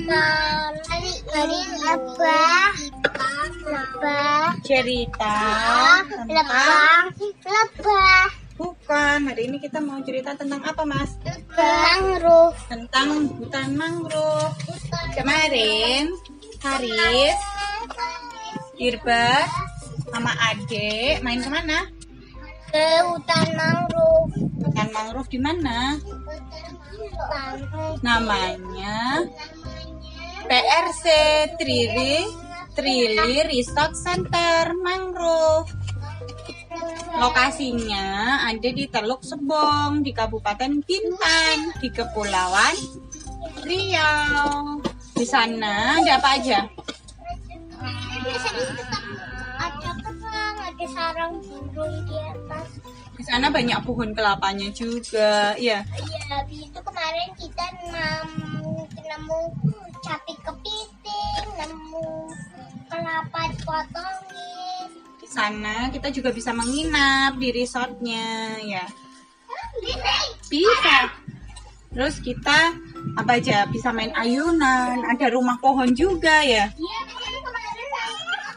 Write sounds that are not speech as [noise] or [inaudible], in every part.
Mari, mari lebah, lebah, Cerita lebah, lebah, bukan. Hari ini kita mau cerita tentang apa, Mas? mangrove. Tentang hutan mangrove. Kemarin Haris, Irbat, sama Ade main ke mana? Ke hutan mangrove. Hutan mangrove di mana? Namanya PRC Trili Trili Resort Center Mangrove. Lokasinya ada di Teluk Sebong di Kabupaten Bintan di Kepulauan Riau. Di sana ada apa aja? Ada kerang, ada sarang burung di atas. Di sana banyak pohon kelapanya juga. Ya, Iya, habis itu kemarin kita nemu, nemu capi kepiting, nemu kelapa dipotongin. di sana kita juga bisa menginap di resortnya ya. Bisa. Terus kita apa aja bisa main ayunan, ada rumah pohon juga ya. Iya, kemarin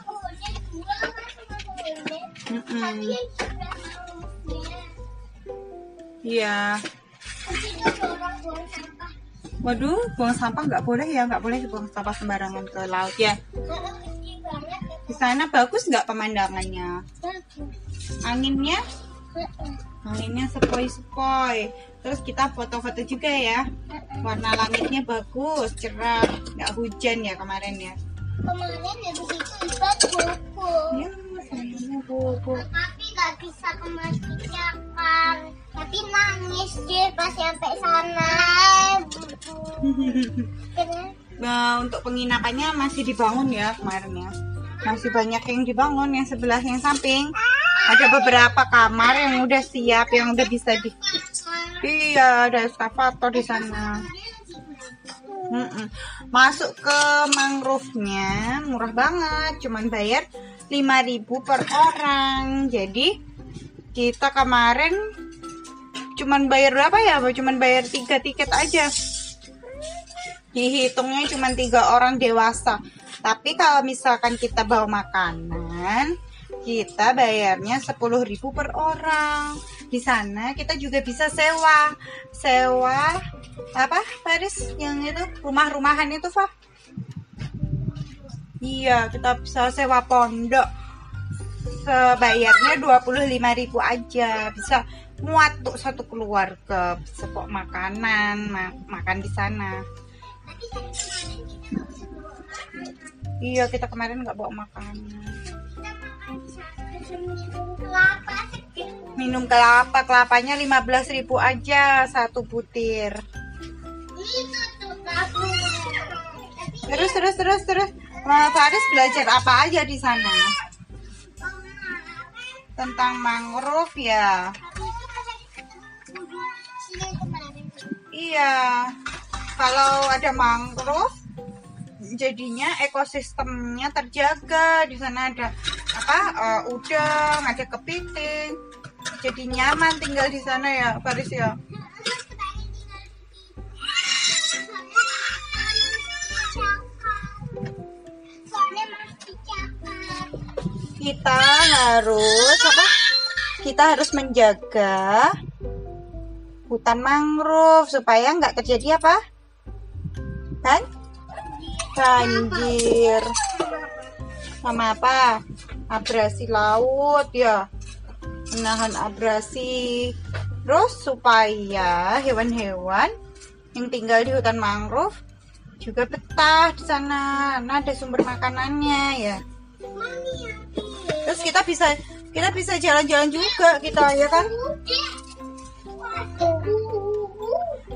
pohonnya dua kan sama yang sudah mangrove-nya. Iya. Waduh, buang sampah nggak boleh ya, nggak boleh buang sampah sembarangan ke laut ya. Ya. Di sana bagus nggak pemandangannya? Anginnya, anginnya sepoi-sepoi. Terus kita foto-foto juga ya. Warna langitnya bagus, cerah, nggak hujan ya kemarin ya. Kemarin habis itu ibat buku. Ya, sayangnya bobo. Tapi gak bisa ke masjid kan. Tapi nangis deh pas sampai sana. Nah, untuk penginapannya masih dibangun ya kemarin ya. Masih banyak yang dibangun yang sebelah yang samping. Ada beberapa kamar yang udah siap, yang udah bisa di Iya, ada eskavator di sana. Masuk ke mangrove-nya murah banget, cuman bayar 5000 per orang. Jadi kita kemarin cuman bayar berapa ya? Cuman bayar tiga tiket aja. Dihitungnya cuman tiga orang dewasa. Tapi kalau misalkan kita bawa makanan, kita bayarnya 10.000 per orang. Di sana kita juga bisa sewa, sewa apa Paris yang itu rumah-rumahan itu Fah? Iya, kita bisa sewa pondok. Sebayarnya 25.000 aja. Bisa muat untuk satu keluarga. Kok makanan, ma- makan di sana. Iya, kita kemarin nggak bawa makanan. Minum kelapa kelapanya 15.000 aja satu butir. Terus terus terus terus. Mama Faris belajar apa aja di sana? Tentang mangrove ya. Iya. Kalau ada mangrove jadinya ekosistemnya terjaga. Di sana ada apa? eh, udang, ada kepiting. Jadi nyaman tinggal di sana ya, Faris ya. Kita harus apa? Kita harus menjaga hutan mangrove supaya nggak terjadi apa? Kan? Banjir. Sama apa? Abrasi laut ya. Menahan abrasi. Terus supaya hewan-hewan yang tinggal di hutan mangrove juga betah di sana. Nah, ada sumber makanannya ya. Terus kita bisa kita bisa jalan-jalan juga kita ya kan?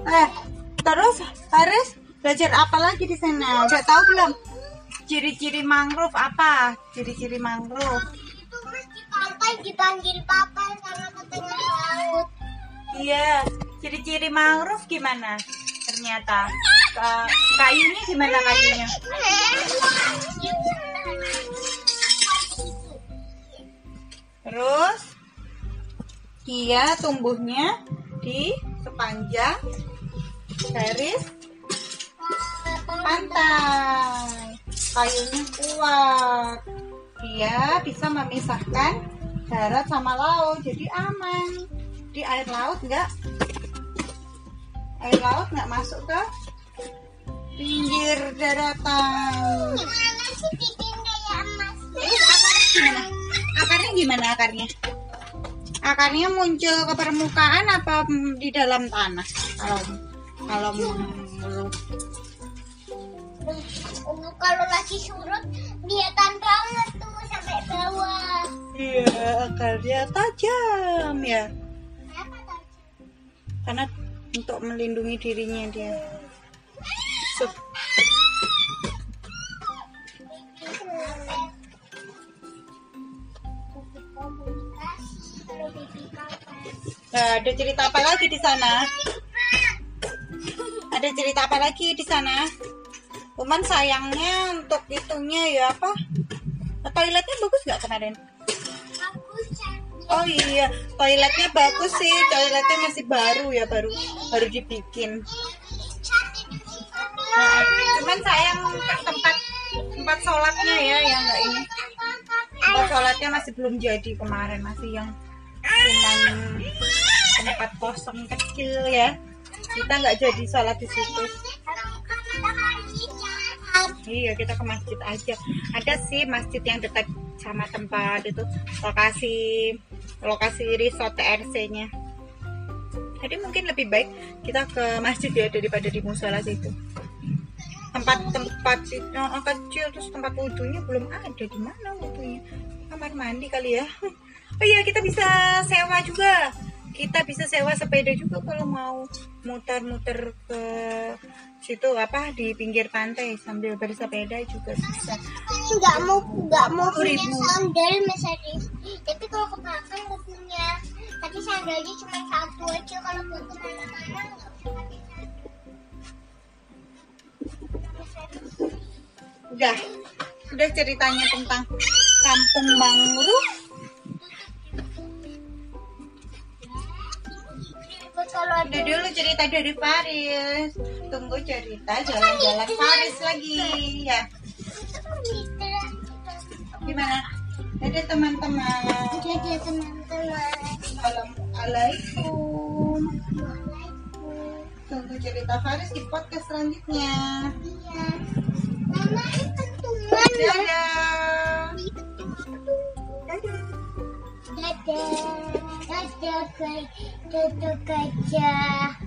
Eh, terus Haris belajar apa lagi di sana? Udah tahu belum? Ciri-ciri mangrove apa? Ciri-ciri mangrove. pantai dipanggil papa karena ketengah laut. Iya, ciri-ciri mangrove gimana? Ternyata Ka- kayunya gimana kayunya? Terus dia tumbuhnya di sepanjang garis pantai. Kayunya kuat. Dia bisa memisahkan darat sama laut, jadi aman. Di air laut nggak air laut nggak masuk ke pinggir daratan. Gimana sih bikin kayak emas? Terus akarnya gimana? Akarnya gimana akarnya? Akarnya muncul ke permukaan apa di dalam tanah? Kalau kalau menurut Oh, kalau lagi surut kelihatan banget tuh sampai bawah. Iya, akarnya tajam ya. Kenapa tadi? Karena untuk melindungi dirinya dia. Sup. Nah, ada cerita apa lagi di sana? Ada cerita apa lagi di sana? Cuman sayangnya untuk itunya ya apa? Toiletnya bagus nggak kemarin? Oh iya, toiletnya bagus sih. Toiletnya masih baru ya, baru baru dibikin. Nah, cuman sayang tempat tempat sholatnya ya yang nggak ini. Tempat sholatnya masih belum jadi kemarin, masih yang cuman tempat kosong kecil ya. Kita nggak jadi sholat di situ. Iya, kita ke masjid aja. Ada sih masjid yang dekat sama tempat itu lokasi lokasi resort TRC-nya. Jadi mungkin lebih baik kita ke masjid ya daripada di musola situ. Tempat-tempat itu oh, kecil terus tempat wudhunya belum ada di mana wudhunya? Kamar mandi kali ya. [laughs] Oh iya kita bisa sewa juga. Kita bisa sewa sepeda juga kalau mau muter-muter ke situ apa di pinggir pantai sambil bersepeda juga bisa. nggak mau nggak mau punya sandal misalnya tapi kalau ke belakang mau punya tapi sandalnya cuma satu aja kalau buat ke mana-mana nggak sandal. Udah, udah ceritanya tentang kampung mangrove. Udah dulu cerita dari Faris. Tunggu cerita jalan-jalan Faris lagi ya. kan gitu. Gimana? Ada teman-teman. Jadi teman-teman. Assalamualaikum. Tunggu cerita Faris di podcast selanjutnya. Dadah. Dadah guys. Dadah gajah.